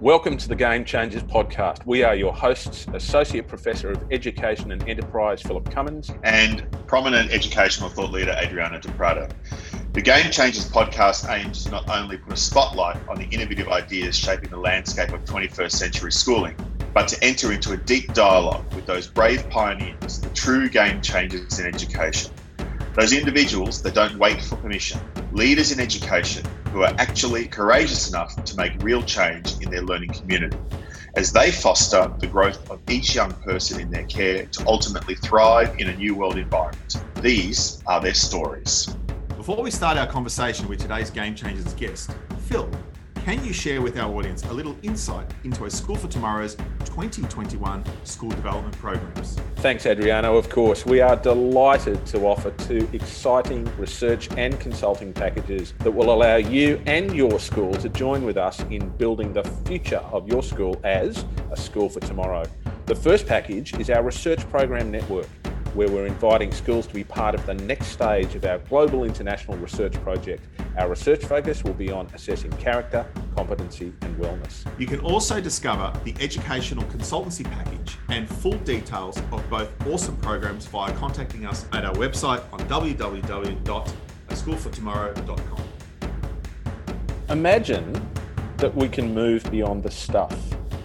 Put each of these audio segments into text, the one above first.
Welcome to the Game Changers podcast. We are your hosts, Associate Professor of Education and Enterprise Philip Cummins, and prominent educational thought leader Adriano Di Prato. The Game Changers podcast aims to not only put a spotlight on the innovative ideas shaping the landscape of 21st century schooling, but to enter into a deep dialogue with those brave pioneers, the true game changers in education. Those individuals that don't wait for permission, leaders in education who are actually courageous enough to make real change in their learning community as they foster the growth of each young person in their care to ultimately thrive in a new world environment. These are their stories. Before we start our conversation with today's Game Changers guest, Phil, can you share with our audience a little insight into a School for Tomorrow's 2021 school development programs? Thanks, Adriano. Of course, we are delighted to offer two exciting research and consulting packages that will allow you and your school to join with us in building the future of your school as a School for Tomorrow. The first package is our research program network where we're inviting schools to be part of the next stage of our global international research project. Our research focus will be on assessing character, competency, and wellness. You can also discover the educational consultancy package and full details of both awesome programs via contacting us at our website on www.aschoolfortomorrow.com. Imagine that we can move beyond the stuff,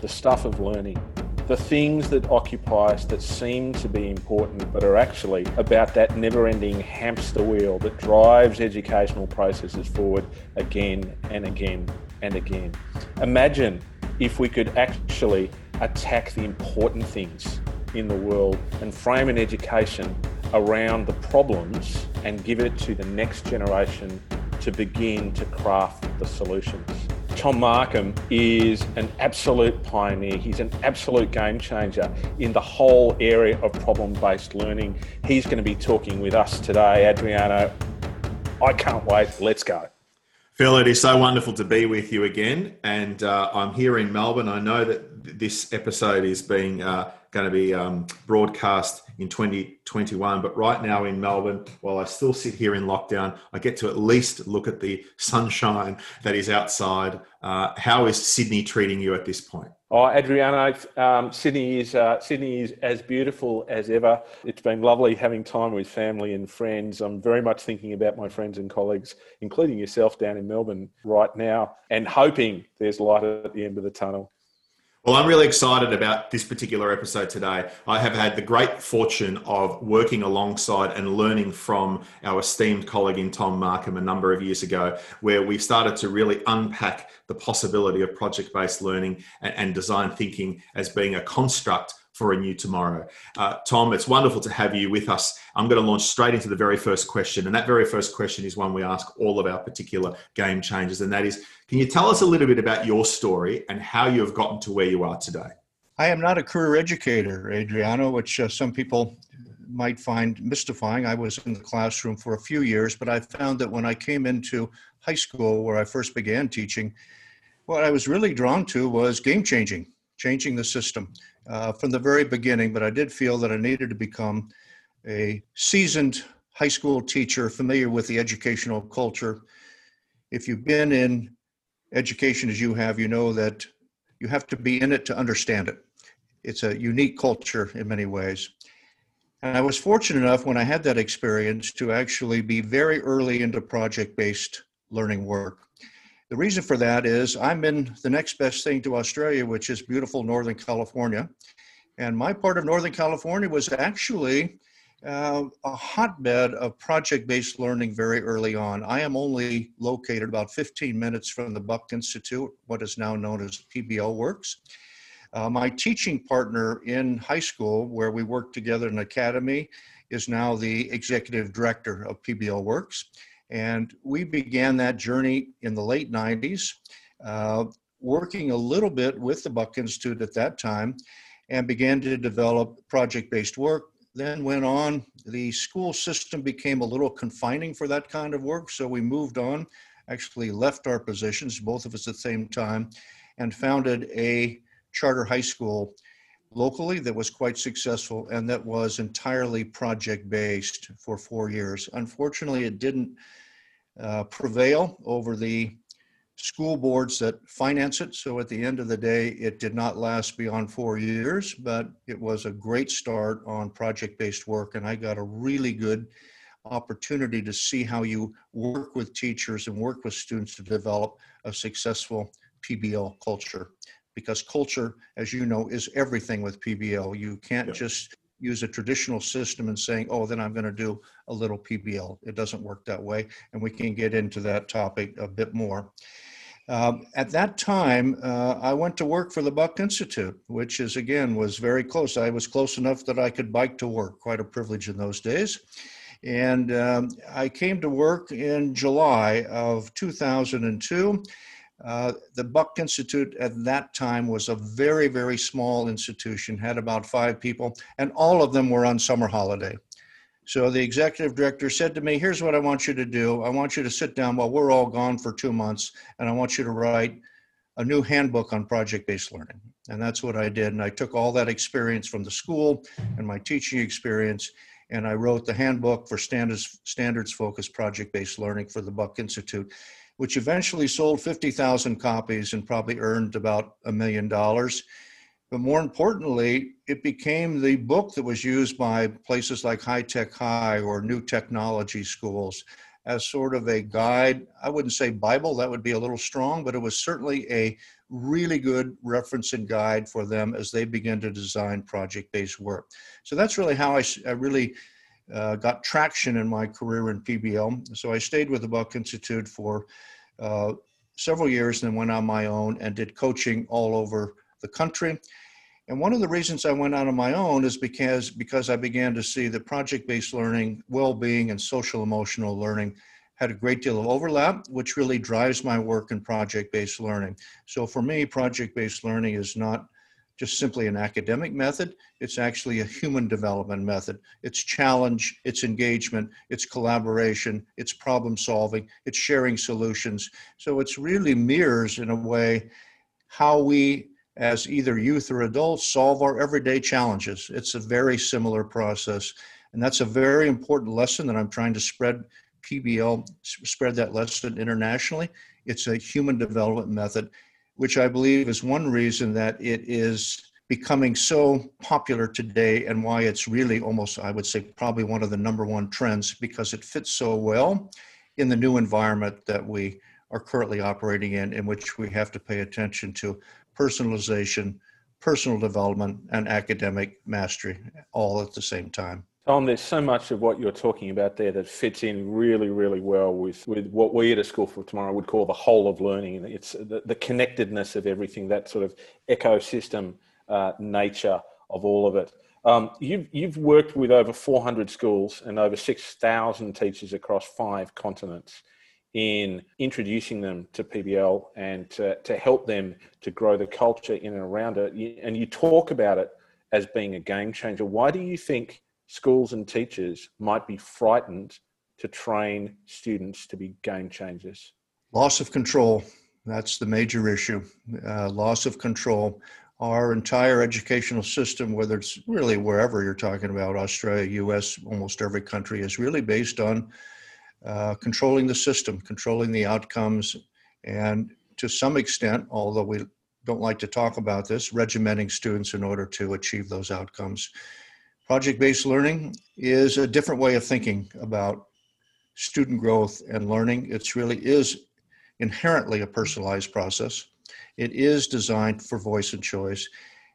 the stuff of learning the things that occupy us that seem to be important but are actually about that never ending hamster wheel that drives educational processes forward again and again and again. Imagine if we could actually attack the important things in the world and frame an education around the problems and give it to the next generation to begin to craft the solutions. Tom Markham is an absolute pioneer. He's an absolute game changer in the whole area of problem based learning. He's going to be talking with us today, Adriano. I can't wait. Let's go. Phil, it is so wonderful to be with you again. And uh, I'm here in Melbourne. I know that this episode is being uh, going to be um, broadcast in 2021. But right now in Melbourne, while I still sit here in lockdown, I get to at least look at the sunshine that is outside. Uh, how is Sydney treating you at this point? Oh, Adriano, um, Sydney is uh, Sydney is as beautiful as ever. It's been lovely having time with family and friends. I'm very much thinking about my friends and colleagues, including yourself down in Melbourne right now, and hoping there's light at the end of the tunnel. Well, I'm really excited about this particular episode today. I have had the great fortune of working alongside and learning from our esteemed colleague in Tom Markham a number of years ago, where we started to really unpack the possibility of project based learning and, design thinking as being a construct for a new tomorrow. Uh, Tom, it's wonderful to have you with us. I'm going to launch straight into the very first question. And that very first question is one we ask all of our particular game changers. And that is can you tell us a little bit about your story and how you have gotten to where you are today? I am not a career educator, Adriano, which uh, some people might find mystifying. I was in the classroom for a few years, but I found that when I came into high school, where I first began teaching, what I was really drawn to was game changing, changing the system uh, from the very beginning, but I did feel that I needed to become a seasoned high school teacher, familiar with the educational culture. If you've been in education as you have, you know that you have to be in it to understand it. It's a unique culture in many ways. And I was fortunate enough when I had that experience to actually be very early into project based learning work. The reason for that is I'm in the next best thing to Australia, which is beautiful Northern California. And my part of Northern California was actually uh, a hotbed of project based learning very early on. I am only located about 15 minutes from the Buck Institute, what is now known as PBL Works. Uh, my teaching partner in high school, where we worked together in academy, is now the executive director of PBL Works. And we began that journey in the late 90s, uh, working a little bit with the Buck Institute at that time, and began to develop project based work. Then went on. The school system became a little confining for that kind of work, so we moved on, actually left our positions, both of us at the same time, and founded a charter high school locally that was quite successful and that was entirely project based for four years. Unfortunately, it didn't uh, prevail over the school boards that finance it. So at the end of the day, it did not last beyond four years, but it was a great start on project based work. And I got a really good opportunity to see how you work with teachers and work with students to develop a successful PBL culture. Because culture, as you know, is everything with PBL. You can't yeah. just use a traditional system and saying, oh, then I'm going to do a little PBL. It doesn't work that way. And we can get into that topic a bit more. Um, at that time, uh, I went to work for the Buck Institute, which is again was very close. I was close enough that I could bike to work, quite a privilege in those days. And um, I came to work in July of 2002. Uh, the Buck Institute at that time was a very, very small institution, had about five people, and all of them were on summer holiday. So the executive director said to me, Here's what I want you to do. I want you to sit down while we're all gone for two months, and I want you to write a new handbook on project based learning. And that's what I did. And I took all that experience from the school and my teaching experience, and I wrote the handbook for standards, standards focused project based learning for the Buck Institute which eventually sold 50,000 copies and probably earned about a million dollars. But more importantly, it became the book that was used by places like High Tech High or New Technology Schools as sort of a guide. I wouldn't say Bible, that would be a little strong, but it was certainly a really good reference and guide for them as they begin to design project based work. So that's really how I, I really uh, got traction in my career in PBL. So I stayed with the Buck Institute for uh, several years and then went on my own and did coaching all over the country. And one of the reasons I went out on my own is because because I began to see that project-based learning, well-being, and social emotional learning had a great deal of overlap, which really drives my work in project-based learning. So for me, project-based learning is not just simply an academic method. It's actually a human development method. It's challenge, it's engagement, it's collaboration, it's problem solving, it's sharing solutions. So it's really mirrors, in a way, how we, as either youth or adults, solve our everyday challenges. It's a very similar process. And that's a very important lesson that I'm trying to spread PBL, spread that lesson internationally. It's a human development method which I believe is one reason that it is becoming so popular today and why it's really almost, I would say, probably one of the number one trends because it fits so well in the new environment that we are currently operating in, in which we have to pay attention to personalization, personal development, and academic mastery all at the same time. Tom, there's so much of what you're talking about there that fits in really, really well with, with what we at a school for tomorrow would call the whole of learning. It's the, the connectedness of everything, that sort of ecosystem uh, nature of all of it. Um, you've, you've worked with over 400 schools and over 6,000 teachers across five continents in introducing them to PBL and to, to help them to grow the culture in and around it. And you talk about it as being a game changer. Why do you think? Schools and teachers might be frightened to train students to be game changers? Loss of control. That's the major issue. Uh, loss of control. Our entire educational system, whether it's really wherever you're talking about, Australia, US, almost every country, is really based on uh, controlling the system, controlling the outcomes, and to some extent, although we don't like to talk about this, regimenting students in order to achieve those outcomes. Project based learning is a different way of thinking about student growth and learning. It really is inherently a personalized process. It is designed for voice and choice.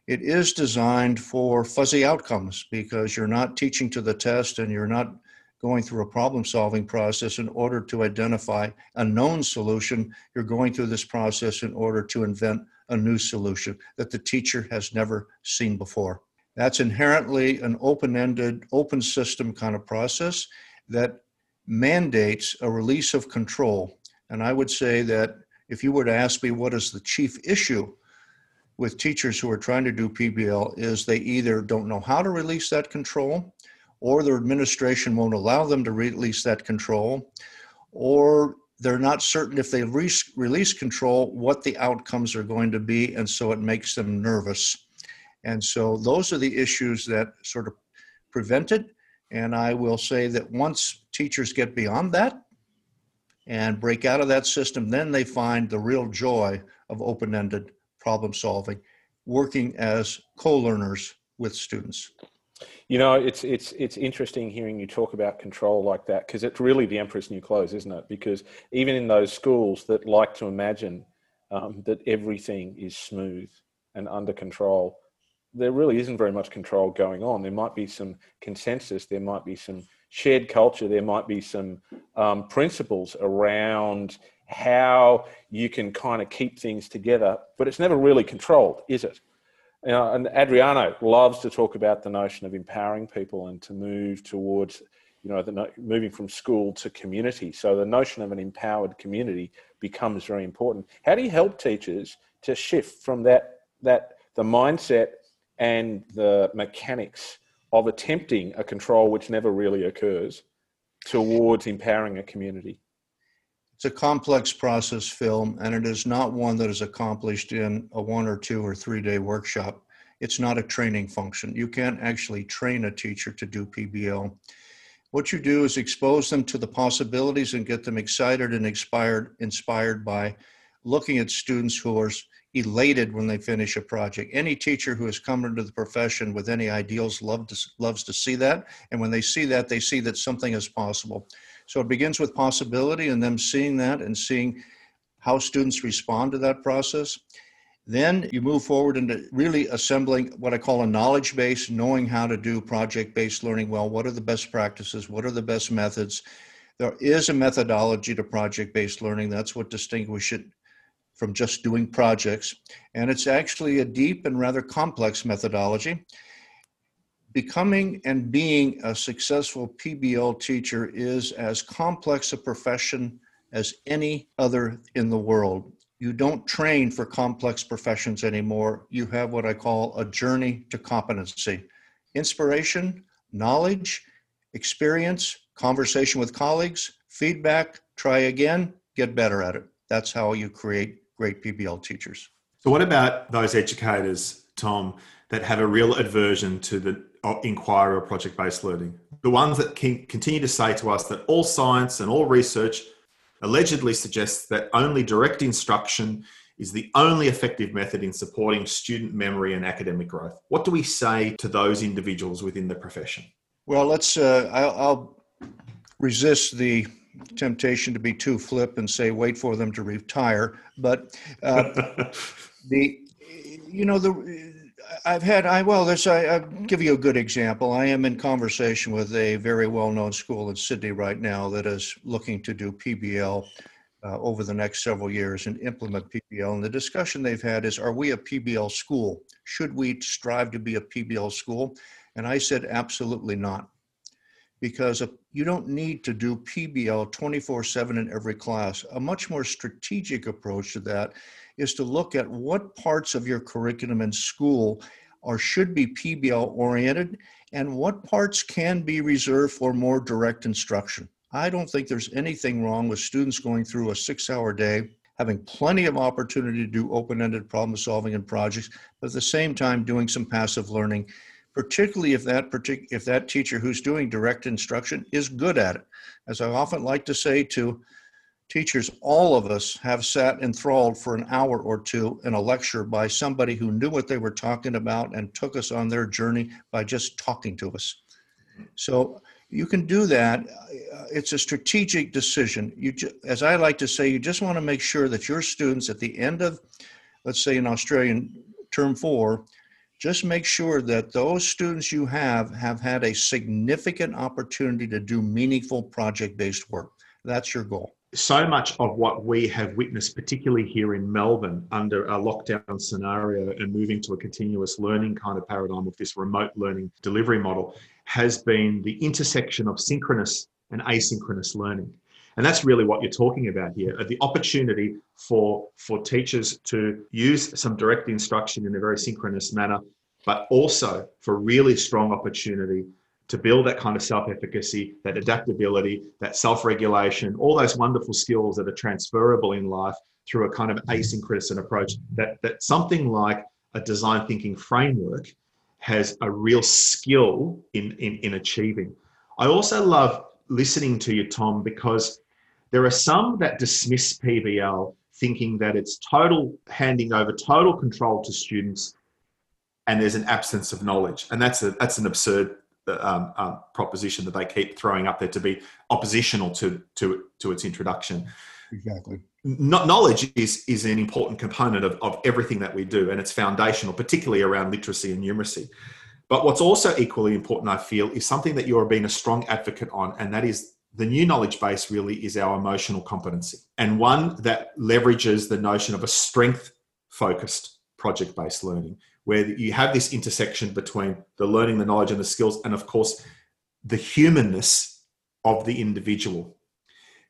It is designed for fuzzy outcomes because you're not teaching to the test and you're not going through a problem solving process in order to identify a known solution. You're going through this process in order to invent a new solution that the teacher has never seen before. That's inherently an open ended, open system kind of process that mandates a release of control. And I would say that if you were to ask me what is the chief issue with teachers who are trying to do PBL, is they either don't know how to release that control, or their administration won't allow them to release that control, or they're not certain if they re- release control what the outcomes are going to be, and so it makes them nervous. And so those are the issues that sort of prevent it. And I will say that once teachers get beyond that, and break out of that system, then they find the real joy of open ended problem solving, working as co learners with students. You know, it's it's it's interesting hearing you talk about control like that because it's really the emperor's new clothes, isn't it? Because even in those schools that like to imagine um, that everything is smooth and under control, there really isn't very much control going on. There might be some consensus, there might be some shared culture, there might be some um, principles around how you can kind of keep things together, but it's never really controlled, is it? And Adriano loves to talk about the notion of empowering people and to move towards, you know, the, moving from school to community. So the notion of an empowered community becomes very important. How do you help teachers to shift from that that the mindset and the mechanics of attempting a control which never really occurs towards empowering a community? It's a complex process Phil, and it is not one that is accomplished in a one or two or three day workshop. It's not a training function. You can't actually train a teacher to do PBL. What you do is expose them to the possibilities and get them excited and inspired, inspired by looking at students who are elated when they finish a project. Any teacher who has come into the profession with any ideals love to, loves to see that. And when they see that, they see that something is possible. So it begins with possibility and them seeing that and seeing how students respond to that process. Then you move forward into really assembling what I call a knowledge base, knowing how to do project based learning well. What are the best practices? What are the best methods? There is a methodology to project based learning. That's what distinguishes it from just doing projects. And it's actually a deep and rather complex methodology becoming and being a successful PBL teacher is as complex a profession as any other in the world. You don't train for complex professions anymore. You have what I call a journey to competency inspiration, knowledge, experience, conversation with colleagues, feedback, try again, get better at it. That's how you create great PBL teachers. So, what about those educators, Tom, that have a real aversion to the inquiry or project based learning. The ones that can continue to say to us that all science and all research allegedly suggests that only direct instruction is the only effective method in supporting student memory and academic growth. What do we say to those individuals within the profession? Well, let's, uh, I'll, I'll resist the temptation to be too flip and say wait for them to retire but uh, the you know the I've had I well this I, I'll give you a good example. I am in conversation with a very well-known school in Sydney right now that is looking to do PBL uh, over the next several years and implement PBL. And the discussion they've had is, are we a PBL school? Should we strive to be a PBL school? And I said, absolutely not, because you don't need to do PBL 24/7 in every class. A much more strategic approach to that is to look at what parts of your curriculum in school are should be PBL oriented and what parts can be reserved for more direct instruction. I don't think there's anything wrong with students going through a six hour day, having plenty of opportunity to do open ended problem solving and projects, but at the same time doing some passive learning, particularly if that, partic- if that teacher who's doing direct instruction is good at it. As I often like to say to teachers, all of us have sat enthralled for an hour or two in a lecture by somebody who knew what they were talking about and took us on their journey by just talking to us. So you can do that. Uh, it's a strategic decision. You, as I like to say, you just want to make sure that your students at the end of, let's say an Australian term four, just make sure that those students you have have had a significant opportunity to do meaningful project-based work. That's your goal so much of what we have witnessed, particularly here in Melbourne, under a lockdown scenario and moving to a continuous learning kind of paradigm with this remote learning delivery model, has been the intersection of synchronous and asynchronous learning. And that's really what you're talking about here uh, the opportunity for, for teachers to use some direct instruction in a very synchronous manner, but also for really strong opportunity to build that kind of self efficacy, that adaptability, that self regulation, all those wonderful skills that are transferable in life through a kind of asynchronous approach, that, that something like a design thinking framework has a real skill in, in, in achieving. I also love listening to you, Tom, because There are some that dismiss PBL thinking that it's total handing over total control to students and there's an absence of knowledge. And that's, a, that's an absurd um, um, proposition that they keep throwing up there to be oppositional to, to, to its introduction. Exactly. knowledge is, is an important component of, of everything that we do, and it's foundational, particularly around literacy and numeracy. But what's also equally important, I feel, is something that you're being a strong advocate on, and that is the new knowledge base really is our emotional competency and one that leverages the notion of a strength focused project based learning, where you have this intersection between the learning, the knowledge, and the skills, and of course, the humanness of the individual.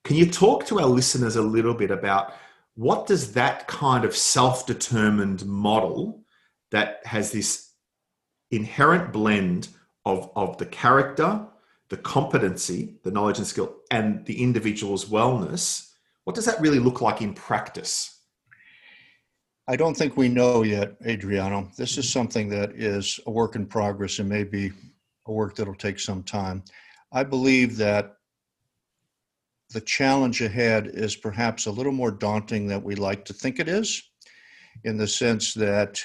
Can you talk to our listeners a little bit about what does that kind of self determined model that has this inherent blend of, of the character, the competency, the knowledge and skill, and the individual's wellness, what does that really look like in practice? I don't think we know yet, Adriano. This is something that is a work in progress and maybe a work that'll take some time. I believe that the challenge ahead is perhaps a little more daunting than we like to think it is, in the sense that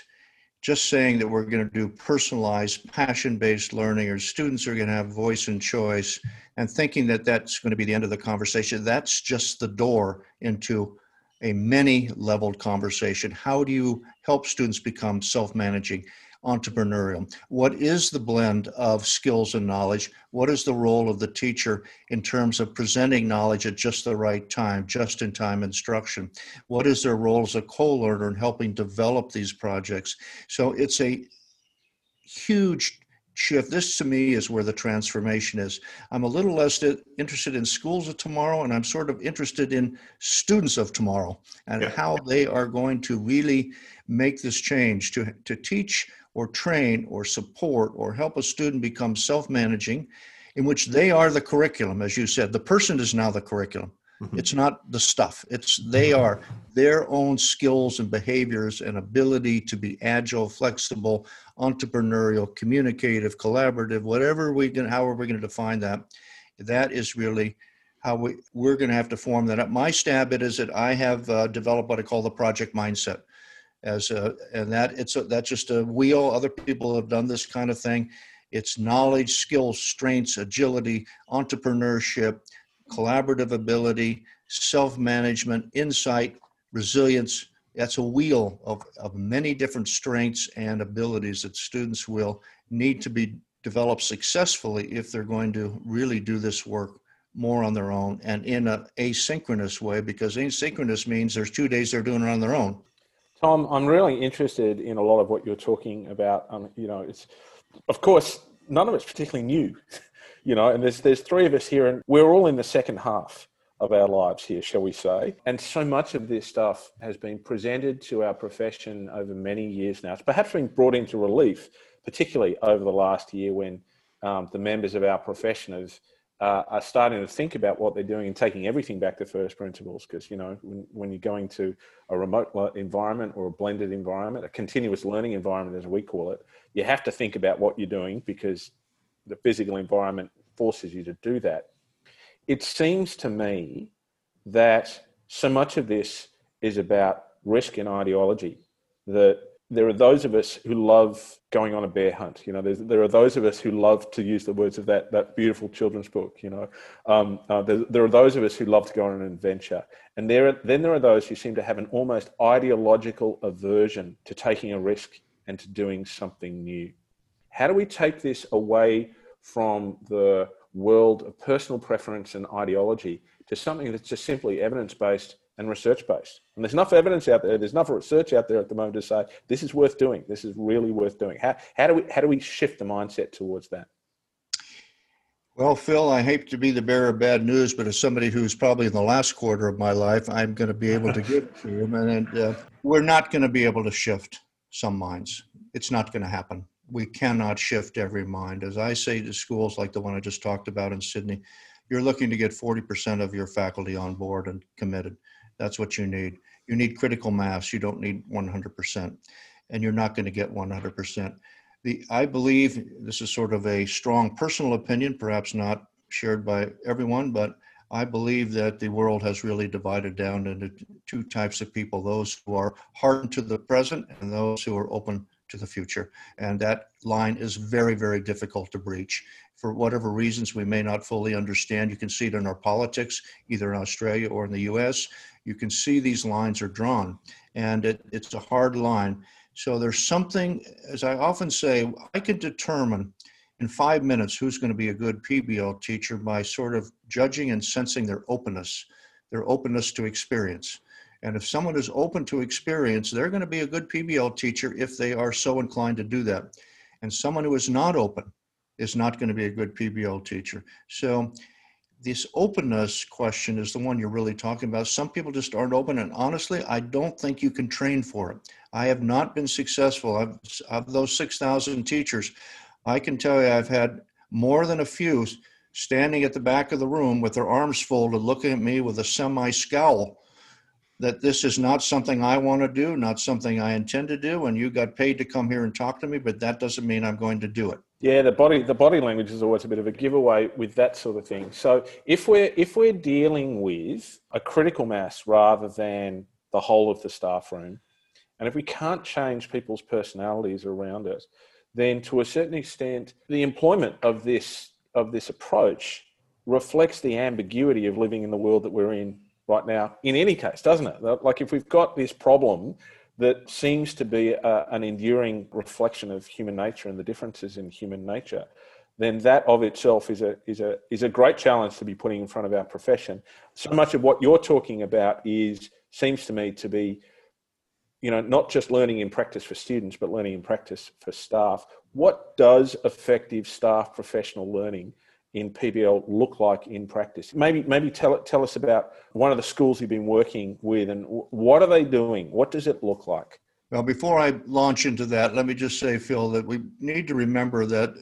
just saying that we're going to do personalized passion based learning or students are going to have voice and choice and thinking that that's going to be the end of the conversation that's just the door into a many leveled conversation. How do you help students become self managing entrepreneurial? What is the blend of skills and knowledge? What is the role of the teacher in terms of presenting knowledge at just the right time, just in time instruction? What is their role as a co learner in helping develop these projects? So it's a huge shift. This to me is where the transformation is. I'm a little less interested in schools of tomorrow, and I'm sort of interested in students of tomorrow and yeah. how they are going to really make this change to, to teach or train or support or help a student become self managing, in which they are the curriculum, as you said. The person is now the curriculum. Mm-hmm. It's not the stuff. It's they mm-hmm. are their own skills and behaviors and ability to be agile, flexible, entrepreneurial, communicative, collaborative, whatever we can, however we're going to define that. That is really how we, we're going to have to form that up. My stab at it is that I have uh, developed what I call the project mindset as a, and that it's a, that's just a wheel. Other people have done this kind of thing. It's knowledge, skills, strengths, agility, entrepreneurship, collaborative ability, self-management, insight, resilience. That's a wheel of, of many different strengths and abilities that students will need to be developed successfully if they're going to really do this work more on their own and in a asynchronous way because asynchronous means there's two days they're doing it on their own Tom, I'm really interested in a lot of what you're talking about. Um, you know, it's of course none of it's particularly new. you know, and there's there's three of us here, and we're all in the second half of our lives here, shall we say? And so much of this stuff has been presented to our profession over many years now. It's perhaps been brought into relief, particularly over the last year when um, the members of our profession have uh, are starting to think about what they're doing and taking everything back to first principles. Because you know, when, when, you're going to a remote environment or a blended environment, a continuous learning environment, as we call it, you have to think about what you're doing because the physical environment forces you to do that. It seems to me that so much of this is about risk and ideology. That there are those of us who love going on a bear hunt. You know, there are those of us who love to use the words of that that beautiful children's book. You know, um, uh, there, there, are those of us who love to go on an adventure, and there then there are those who seem to have an almost ideological aversion to taking a risk and to doing something new. How do we take this away from the world of personal preference and ideology to something that's just simply evidence based and research based. And there's enough evidence out there, there's enough research out there at the moment to say this is worth doing. This is really worth doing. How, how do we how do we shift the mindset towards that? Well, Phil, I hate to be the bearer of bad news, but as somebody who's probably in the last quarter of my life, I'm going to be able to give to you. And uh, we're not going to be able to shift some minds. It's not going to happen. We cannot shift every mind. As I say to schools like the one I just talked about in Sydney, you're looking to get 40% of your faculty on board and committed. That's what you need. You need critical mass. You don't need 100%. And you're not going to get 100%. The, I believe this is sort of a strong personal opinion, perhaps not shared by everyone, but I believe that the world has really divided down into two types of people those who are hardened to the present and those who are open to the future. And that line is very, very difficult to breach. For whatever reasons we may not fully understand, you can see it in our politics, either in Australia or in the US. You can see these lines are drawn, and it, it's a hard line. So there's something, as I often say, I can determine in five minutes who's going to be a good PBL teacher by sort of judging and sensing their openness, their openness to experience. And if someone is open to experience, they're going to be a good PBL teacher if they are so inclined to do that. And someone who is not open is not going to be a good PBL teacher. So this openness question is the one you're really talking about. Some people just aren't open, and honestly, I don't think you can train for it. I have not been successful. I've, of those 6,000 teachers, I can tell you I've had more than a few standing at the back of the room with their arms folded, looking at me with a semi scowl that this is not something I want to do, not something I intend to do, and you got paid to come here and talk to me, but that doesn't mean I'm going to do it. Yeah, the body the body language is always a bit of a giveaway with that sort of thing. So if we're if we're dealing with a critical mass rather than the whole of the staff room, and if we can't change people's personalities around us, then to a certain extent, the employment of this of this approach reflects the ambiguity of living in the world that we're in right now. In any case, doesn't it? Like if we've got this problem that seems to be a, an enduring reflection of human nature and the differences in human nature, then that of itself is a is a is a great challenge to be putting in front of our profession. So much of what you're talking about is seems to me to be you know, not just learning in practice for students, but learning in practice for staff. What does effective staff professional learning in PBL look like in practice? Maybe, maybe tell tell us about one of the schools you've been working with, and what are they doing? What does it look like? Well, before I launch into that, let me just say, Phil, that we need to remember that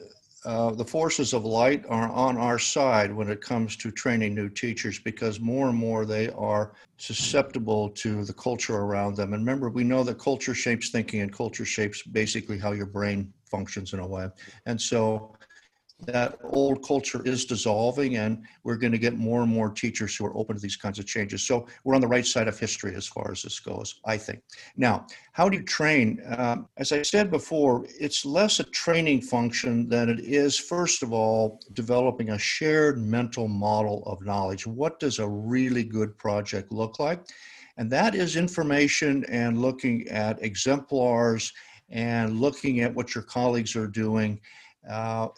uh, the forces of light are on our side when it comes to training new teachers because more and more they are susceptible to the culture around them. And remember, we know that culture shapes thinking and culture shapes basically how your brain functions in a way. And so that old culture is dissolving and we're going to get more and more teachers who are open to these kinds of changes. So we're on the right side of history as far as this goes i think. Now how do you train? Um, as i said before it's less a training function than it is first of all developing a shared mental model of knowledge. What does a really good project look like? And that is information and looking at exemplars and looking at what your colleagues are doing. Uh,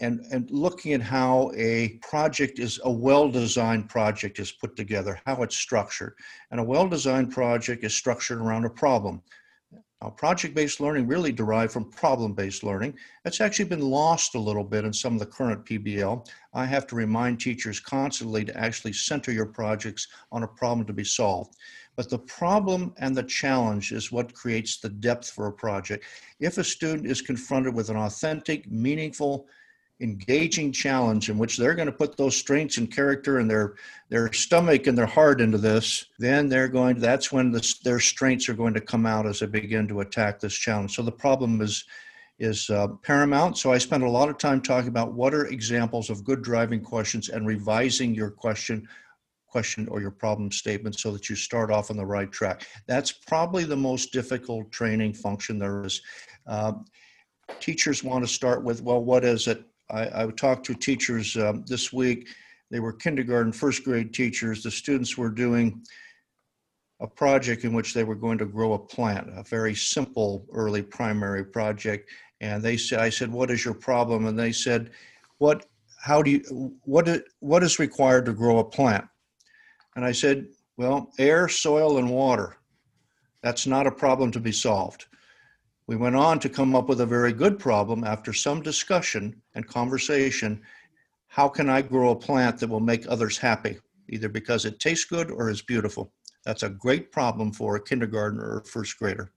and, and looking at how a project is a well-designed project is put together, how it's structured. And a well-designed project is structured around a problem. Now, project-based learning really derived from problem-based learning. That's actually been lost a little bit in some of the current PBL. I have to remind teachers constantly to actually center your projects on a problem to be solved. But the problem and the challenge is what creates the depth for a project. If a student is confronted with an authentic, meaningful, engaging challenge in which they're going to put those strengths and character and their their stomach and their heart into this then they're going to, that's when their strengths are going to come out as they begin to attack this challenge. So the problem is is uh, paramount. So i spend a lot of time talking about what are examples of good driving questions and revising your question question or your problem statement so that you start off on the right track. That's probably the most difficult training function there is. Uh, teachers want to start with well what is it I, I talked to teachers um, this week. They were kindergarten, first grade teachers. The students were doing a project in which they were going to grow a plant, a very simple early primary project. And they said, I said, what is your problem? And they said, what, how do you, what, what is required to grow a plant? And I said, well, air, soil, and water. That's not a problem to be solved. We went on to come up with a very good problem after some discussion and conversation. How can I grow a plant that will make others happy, either because it tastes good or is beautiful? That's a great problem for a kindergartner or first grader.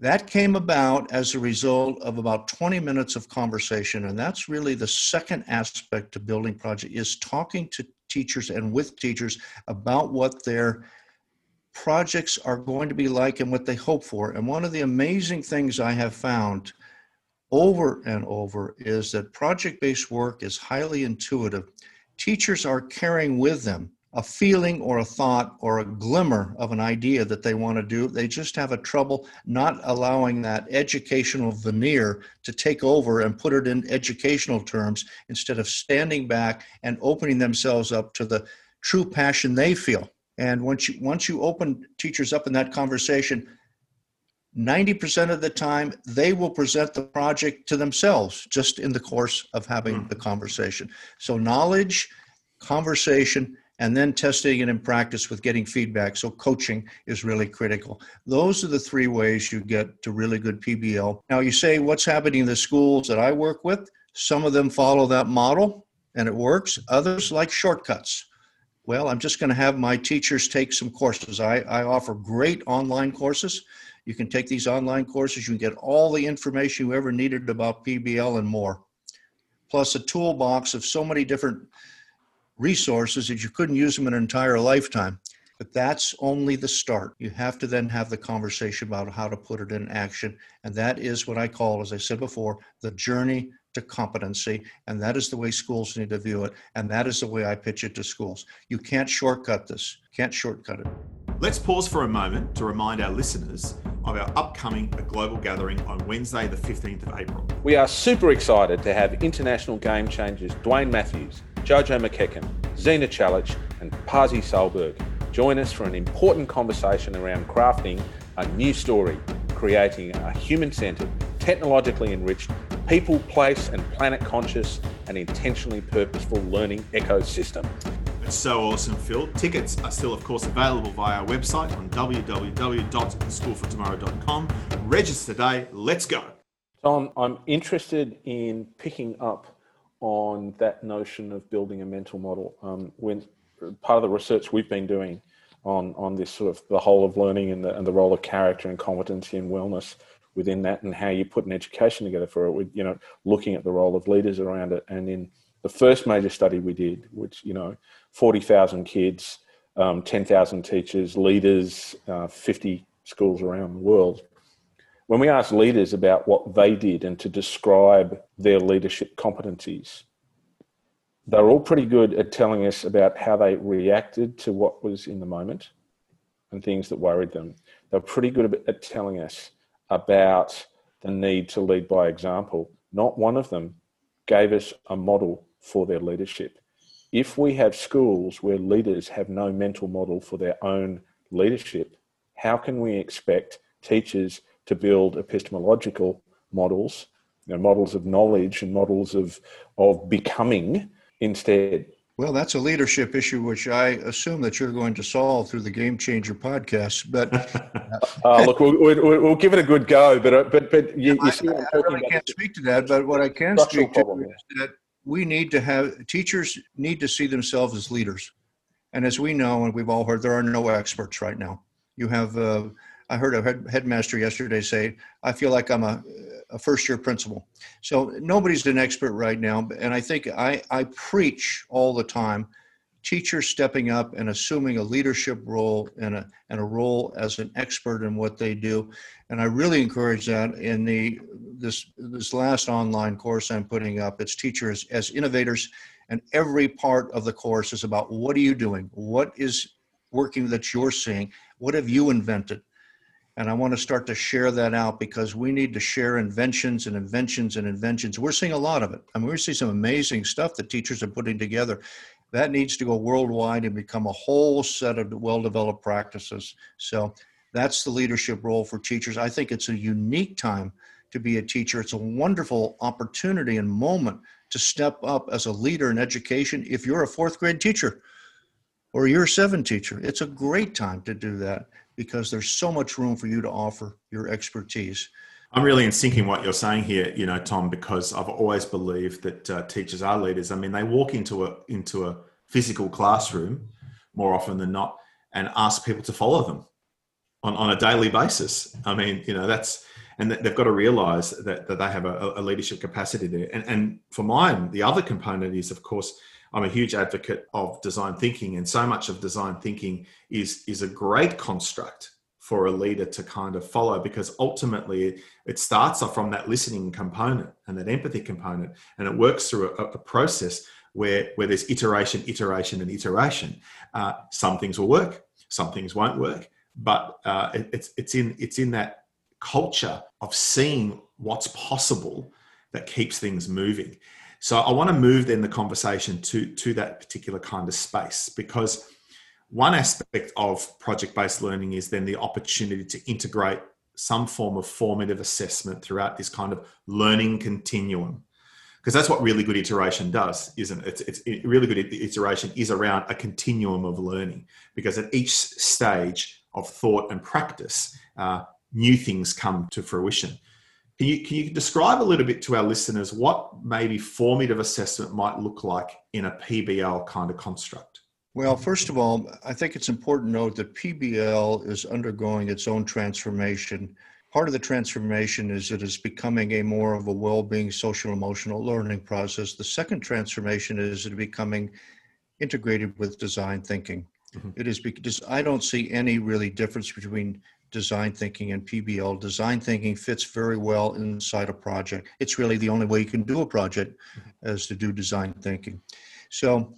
That came about as a result of about 20 minutes of conversation, and that's really the second aspect to building project is talking to teachers and with teachers about what their projects are going to be like and what they hope for. And one of the amazing things I have found over and over is that project based work is highly intuitive. teachers are carrying with them a feeling or a thought or a glimmer of an idea that they want to do. They just have a trouble not allowing that educational veneer to take over and put it in educational terms instead of standing back and opening themselves up to the true passion they feel. And once you once you open teachers up in that conversation, 90% of the time they will present the project to themselves just in the course of having mm. the conversation. So knowledge, conversation, and then testing it in practice with getting feedback. So coaching is really critical. Those are the three ways you get to really good PBL. Now you say what's happening in the schools that I work with? Some of them follow that model and it works. Others like shortcuts. Well, I'm just going to have my teachers take some courses. I, I offer great online courses. You can take these online courses. You can get all the information you ever needed about PBL and more, plus a toolbox of so many different resources that you couldn't use them an entire lifetime. But that's only the start. You have to then have the conversation about how to put it in action. And that is what I call, as I said before, the journey to competency. And that is the way schools need to view it. And that is the way I pitch it to schools. You can't shortcut this, can't shortcut it. Let's pause for a moment to remind our listeners of our upcoming global gathering on Wednesday, the 15th of April. We are super excited to have international game changers Dwayne Matthews, Jojo McEachern, Zena Challenge, and Pasi Sahlberg join us for an important conversation around crafting a new story, creating a human centered, technologically enriched, people, place, and planet conscious and intentionally purposeful learning ecosystem. It's so awesome, Phil. Tickets are still, of course, available via our website on www.schoolfortomorrow.com. Register today. Let's go. Tom, I'm interested in picking up on that notion of building a mental model. Um, when part of the research we've been doing on on this sort of the whole of learning and the, and the role of character and competency and wellness within that, and how you put an education together for it. With you know looking at the role of leaders around it, and in the first major study we did, which you know, forty thousand kids, um, ten thousand teachers, leaders, uh, fifty schools around the world when we asked leaders about what they did and to describe their leadership competencies, they're all pretty good at telling us about how they reacted to what was in the moment and things that worried them. They're pretty good at telling us about the need to lead by example. Not one of them gave us a model for their leadership. If we have schools where leaders have no mental model for their own leadership, how can we expect teachers to build epistemological models, you know, models of knowledge and models of, of becoming instead. Well, that's a leadership issue, which I assume that you're going to solve through the Game Changer podcast. But uh, look, we'll, we'll, we'll, give it a good go. But uh, but but you, you see, I, I really can't speak to that. But what I can speak to is that we need to have teachers need to see themselves as leaders, and as we know, and we've all heard, there are no experts right now. You have uh, I heard a head, headmaster yesterday say, I feel like I'm a, a first year principal. So nobody's an expert right now. And I think I, I preach all the time teachers stepping up and assuming a leadership role and a, and a role as an expert in what they do. And I really encourage that in the this this last online course I'm putting up. It's teachers as innovators, and every part of the course is about what are you doing? What is working that you're seeing? What have you invented? And I want to start to share that out because we need to share inventions and inventions and inventions. We're seeing a lot of it. I mean, we're seeing some amazing stuff that teachers are putting together. That needs to go worldwide and become a whole set of well developed practices. So that's the leadership role for teachers. I think it's a unique time to be a teacher. It's a wonderful opportunity and moment to step up as a leader in education if you're a fourth grade teacher or you're a seven teacher. It's a great time to do that because there's so much room for you to offer your expertise. I'm really in syncing what you're saying here, you know, Tom, because I've always believed that uh, teachers are leaders. I mean, they walk into a into a physical classroom more often than not and ask people to follow them on, on a daily basis. I mean, you know, that's and they've got to realize that, that they have a, a leadership capacity there. And, and for mine, the other component is, of course, I'm a huge advocate of design thinking, and so much of design thinking is is a great construct for a leader to kind of follow because ultimately it starts off from that listening component and that empathy component, and it works through a, a process where, where there's iteration, iteration, and iteration. Uh, some things will work, some things won't work, but uh, it, it's, it's, in, it's in that culture of seeing what's possible that keeps things moving. So I want to move then the conversation to, to that particular kind of space because one aspect of project based learning is then the opportunity to integrate some form of formative assessment throughout this kind of learning continuum. Because that's what really good iteration does isn't it? It's, it's really good iteration is around a continuum of learning because at each stage of thought and practice uh, new things come to fruition can you, can you describe a little bit to our listeners what maybe formative assessment might look like in a pbl kind of construct well, first of all, I think it's important to note that PBL is undergoing its own transformation. Part of the transformation is it is becoming a more of a well-being social emotional learning process. The second transformation is it becoming integrated with design thinking. Mm-hmm. It is because I don't see any really difference between design thinking and PBL. Design thinking fits very well inside a project. It's really the only way you can do a project mm-hmm. is to do design thinking. So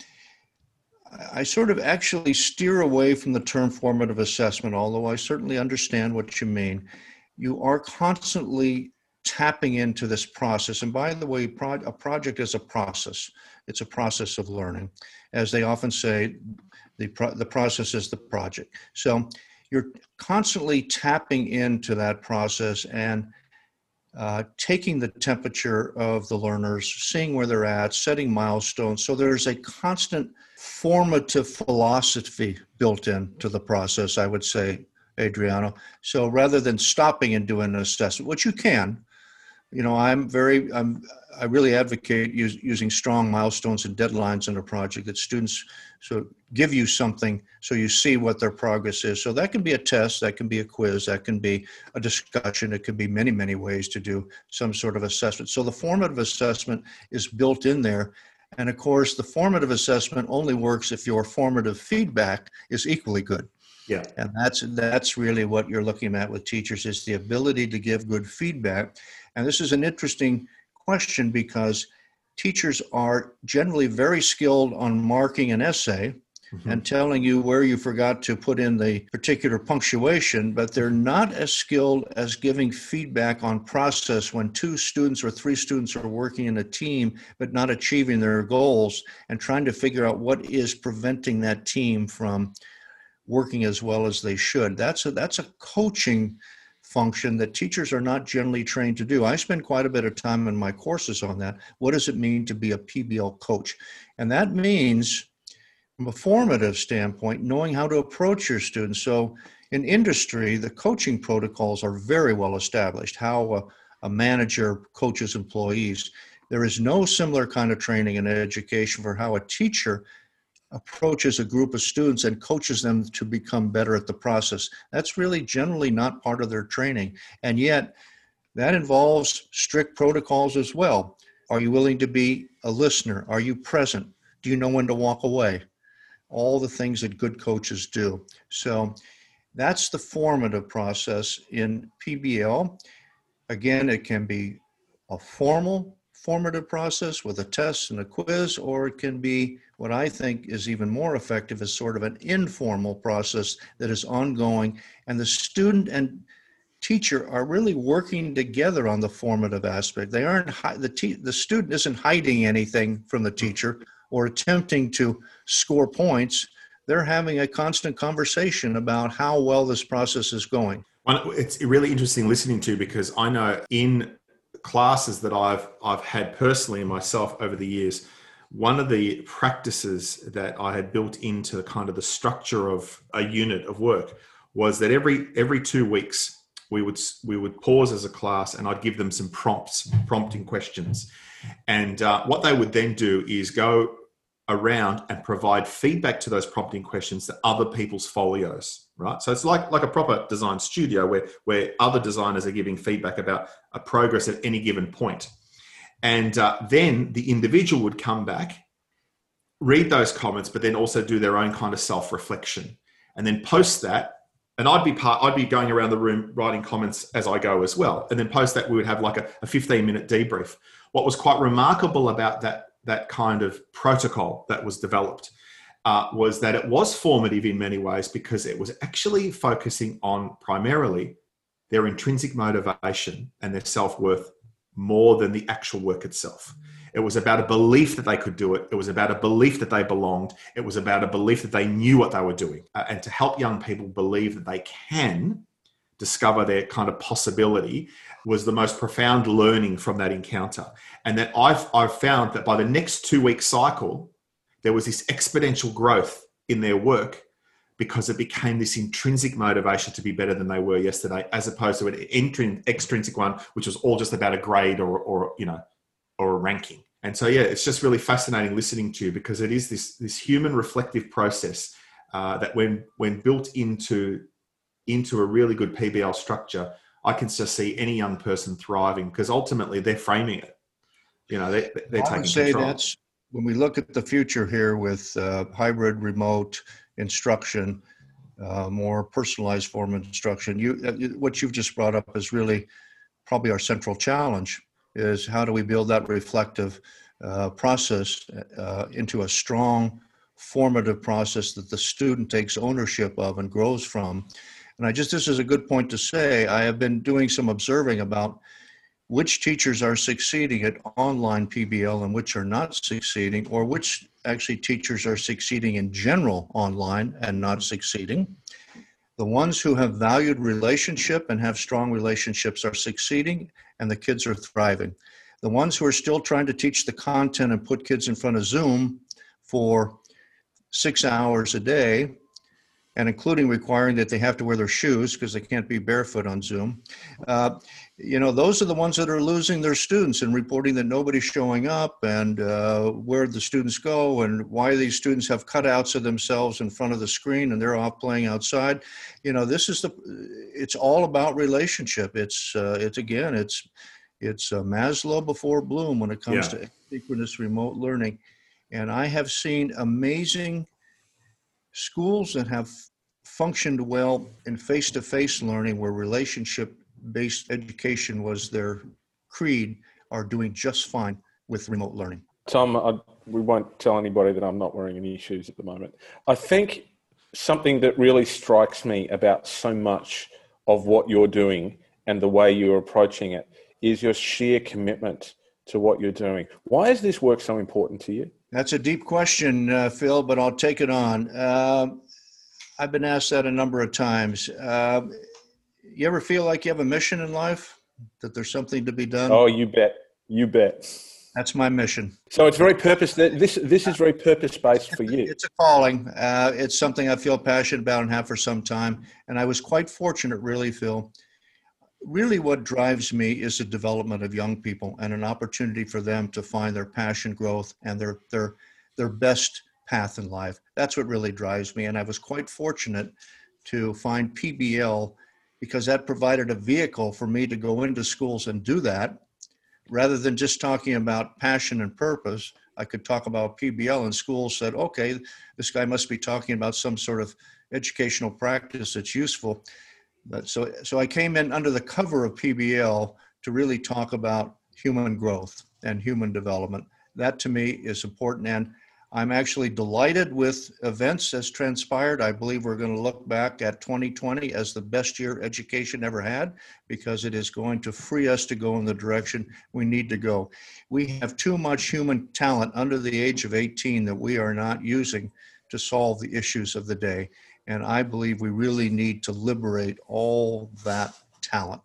I sort of actually steer away from the term formative assessment, although I certainly understand what you mean. You are constantly tapping into this process. And by the way, a project is a process, it's a process of learning. As they often say, the, pro- the process is the project. So you're constantly tapping into that process and uh, taking the temperature of the learners, seeing where they're at, setting milestones. So there's a constant formative philosophy built into the process, I would say, Adriano. So rather than stopping and doing an assessment, which you can, you know, I'm very, I'm, I really advocate use, using strong milestones and deadlines in a project that students so give you something so you see what their progress is. So that can be a test, that can be a quiz, that can be a discussion. It could be many, many ways to do some sort of assessment. So the formative assessment is built in there and of course, the formative assessment only works if your formative feedback is equally good. Yeah. And that's that's really what you're looking at with teachers is the ability to give good feedback. And this is an interesting question because teachers are generally very skilled on marking an essay mm-hmm. and telling you where you forgot to put in the particular punctuation, but they're not as skilled as giving feedback on process when two students or three students are working in a team but not achieving their goals and trying to figure out what is preventing that team from working as well as they should. That's a that's a coaching function that teachers are not generally trained to do. I spend quite a bit of time in my courses on that. What does it mean to be a PBL coach? And that means from a formative standpoint, knowing how to approach your students. So, in industry, the coaching protocols are very well established, how a, a manager coaches employees. There is no similar kind of training in education for how a teacher approaches a group of students and coaches them to become better at the process. That's really generally not part of their training. And yet, that involves strict protocols as well. Are you willing to be a listener? Are you present? Do you know when to walk away? all the things that good coaches do. So that's the formative process in PBL. Again, it can be a formal formative process with a test and a quiz, or it can be what I think is even more effective is sort of an informal process that is ongoing, and the student and teacher are really working together on the formative aspect. They aren't the te- the student isn't hiding anything from the teacher or attempting to score points, they're having a constant conversation about how well this process is going. It's really interesting listening to because I know in classes that I've I've had personally myself over the years, one of the practices that I had built into kind of the structure of a unit of work was that every every two weeks we would we would pause as a class and I'd give them some prompts, prompting questions, and uh, what they would then do is go around and provide feedback to those prompting questions to other people's folios right? So it's like like a proper design studio where where other designers are giving feedback about a progress at any given point and uh, then the individual would come back read those comments but then also do their own kind of self-reflection and then post that and I'd be part, I'd be going around the room writing comments as I go as well. And then post that, we would have like a, a 15 minute debrief. What was quite remarkable about that that kind of protocol that was developed uh, was that it was formative in many ways because it was actually focusing on primarily their intrinsic motivation and their self worth more than the actual work itself. It was about a belief that they could do it. It was about a belief that they belonged. It was about a belief that they knew what they were doing. Uh, and to help young people believe that they can discover their kind of possibility was the most profound learning from that encounter. And that I've, I've found that by the next two week cycle, there was this exponential growth in their work because it became this intrinsic motivation to be better than they were yesterday, as opposed to an extrinsic one, which was all just about a grade or, or you know, or a ranking. And so, yeah, it's just really fascinating listening to you because it is this this human reflective process uh, that, when when built into into a really good PBL structure, I can just see any young person thriving because ultimately they're framing it. You know, they, they're I would say control. that's when we look at the future here with uh, hybrid remote instruction, uh, more personalized form of instruction. You, uh, what you've just brought up is really probably our central challenge: is how do we build that reflective uh, process uh, into a strong, formative process that the student takes ownership of and grows from. And I just this is a good point to say. I have been doing some observing about which teachers are succeeding at online PBL and which are not succeeding, or which actually teachers are succeeding in general online and not succeeding. The ones who have valued relationship and have strong relationships are succeeding, and the kids are thriving. The ones who are still trying to teach the content and put kids in front of Zoom for six hours a day and including requiring that they have to wear their shoes because they can't be barefoot on Zoom. Uh, you know, those are the ones that are losing their students and reporting that nobody's showing up and uh, where the students go and why these students have cutouts of themselves in front of the screen and they're off playing outside. You know, this is the, it's all about relationship. It's, uh, it's again, it's, it's uh, Maslow before Bloom when it comes yeah. to synchronous remote learning. And I have seen amazing schools that have functioned well in face to face learning, where relationship based education was their creed, are doing just fine with remote learning. Tom, I, we won't tell anybody that I'm not wearing any shoes at the moment. I think something that really strikes me about so much of what you're doing and the way you're approaching it is your sheer commitment to what you're doing. Why is this work so important to you? That's a deep question, uh, Phil, but I'll take it on. Uh, I've been asked that a number of times. Uh, you ever feel like you have a mission in life? That there's something to be done? Oh, you bet. You bet. That's my mission. So it's very purpose. This this is very purpose based for you. It's a calling. Uh, it's something I feel passionate about and have for some time. And I was quite fortunate, really, Phil, really what drives me is the development of young people and an opportunity for them to find their passion growth and their their their best path in life that's what really drives me and i was quite fortunate to find pbl because that provided a vehicle for me to go into schools and do that rather than just talking about passion and purpose i could talk about pbl and schools said okay this guy must be talking about some sort of educational practice that's useful but so, so I came in under the cover of PBL to really talk about human growth and human development. That to me is important. And I'm actually delighted with events as transpired. I believe we're going to look back at 2020 as the best year education ever had because it is going to free us to go in the direction we need to go. We have too much human talent under the age of 18 that we are not using to solve the issues of the day. And I believe we really need to liberate all that talent.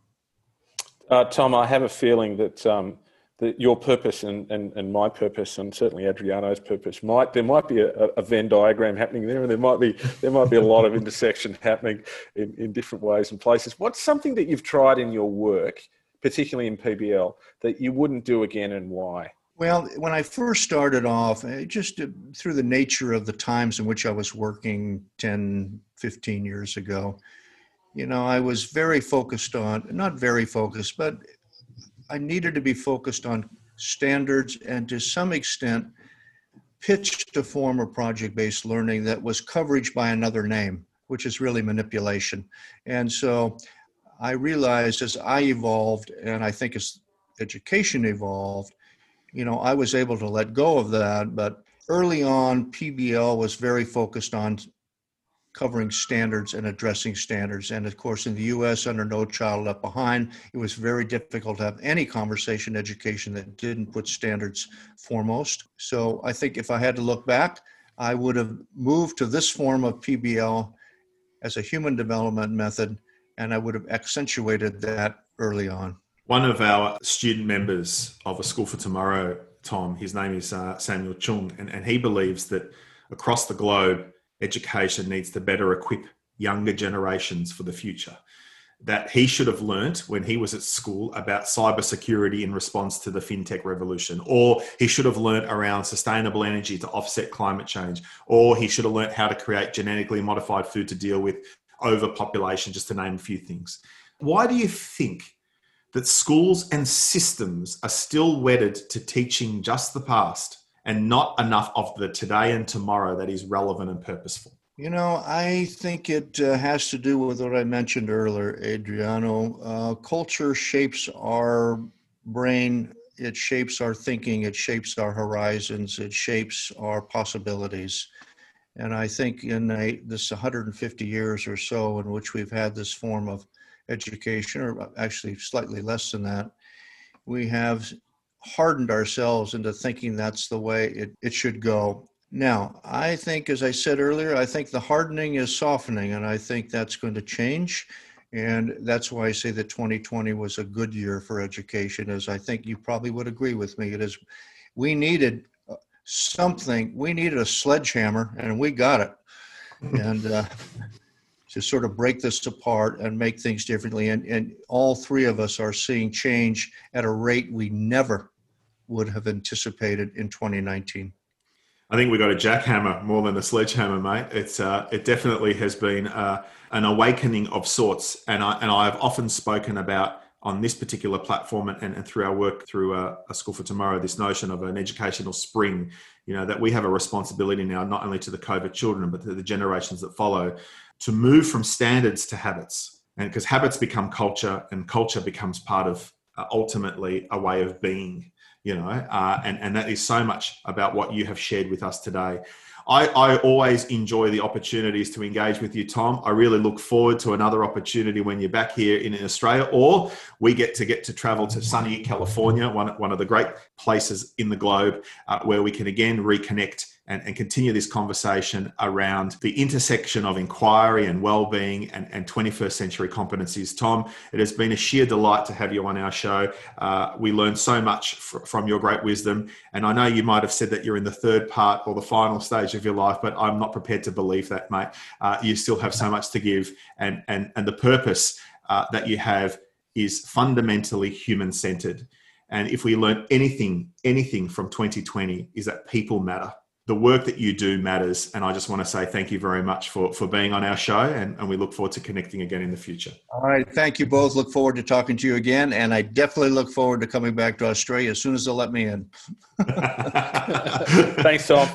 Uh, Tom, I have a feeling that um, that your purpose and, and, and my purpose, and certainly Adriano's purpose, might there might be a, a Venn diagram happening there, and there might be there might be a lot of intersection happening in, in different ways and places. What's something that you've tried in your work, particularly in PBL, that you wouldn't do again, and why? Well, when I first started off, eh, just uh, through the nature of the times in which I was working 10, 15 years ago, you know, I was very focused on, not very focused, but I needed to be focused on standards and to some extent pitched a form of project based learning that was coverage by another name, which is really manipulation. And so I realized as I evolved, and I think as education evolved, you know, I was able to let go of that. But early on, PBL was very focused on covering standards and addressing standards. And of course, in the US, under No Child Left Behind, it was very difficult to have any conversation education that didn't put standards foremost. So I think if I had to look back, I would have moved to this form of PBL as a human development method, and I would have accentuated that early on. One of our student members of A School for Tomorrow, Tom, his name is uh, Samuel Chung, and, and he believes that across the globe, education needs to better equip younger generations for the future. That he should have learnt when he was at school about cybersecurity in response to the fintech revolution, or he should have learnt around sustainable energy to offset climate change, or he should have learnt how to create genetically modified food to deal with overpopulation, just to name a few things. Why do you think that schools and systems are still wedded to teaching just the past and not enough of the today and tomorrow that is relevant and purposeful? You know, I think it uh, has to do with what I mentioned earlier, Adriano. Uh, culture shapes our brain, it shapes our thinking, it shapes our horizons, it shapes our possibilities. And I think in a, this 150 years or so in which we've had this form of education, or actually slightly less than that, we have hardened ourselves into thinking that's the way it, it should go. Now, I think, as I said earlier, I think the hardening is softening, and I think that's going to change. And that's why I say that 2020 was a good year for education, as I think you probably would agree with me. It is, we needed uh, something, we needed a sledgehammer, and we got it. and uh, to sort of break this apart and make things differently. And, and all three of us are seeing change at a rate we never would have anticipated in 2019. I think we got a jackhammer more than a sledgehammer, mate. It's uh, it definitely has been uh, an awakening of sorts, and I and I have often spoken about on this particular platform and, and through our work through a, uh, a, school for tomorrow this notion of an educational spring you know that we have a responsibility now not only to the covid children but to the generations that follow to move from standards to habits. And because habits become culture and culture becomes part of uh, ultimately a way of being, you know, uh, and, and that is so much about what you have shared with us today. I, I always enjoy the opportunities to engage with you, Tom. I really look forward to another opportunity when you're back here in Australia, or we get to get to travel to sunny California, one, one of the great places in the globe, uh, where we can again reconnect and, and, continue this conversation around the intersection of inquiry and well-being and, and 21st century competencies. Tom, it has been a sheer delight to have you on our show. Uh, we learned so much fr- from your great wisdom, and I know you might have said that you're in the third part or the final stage of your life, but I'm not prepared to believe that, mate. Uh, you still have so much to give, and and and the purpose uh, that you have is fundamentally human-centered. And if we learn anything, anything from 2020, is that people matter the work that you do matters. And I just want to say thank you very much for, for being on our show. And, and we look forward to connecting again in the future. All right. Thank you both. Look forward to talking to you again. And I definitely look forward to coming back to Australia as soon as they'll let me in. Thanks, Tom.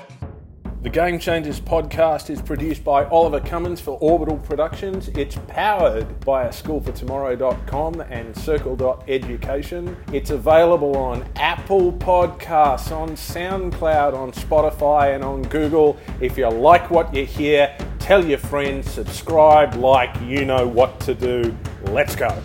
The Game Changers podcast is produced by Oliver Cummins for Orbital Productions. It's powered by a schoolfortomorrow.com and circle.education. It's available on Apple Podcasts, on SoundCloud, on Spotify, and on Google. If you like what you hear, tell your friends, subscribe, like, you know what to do. Let's go.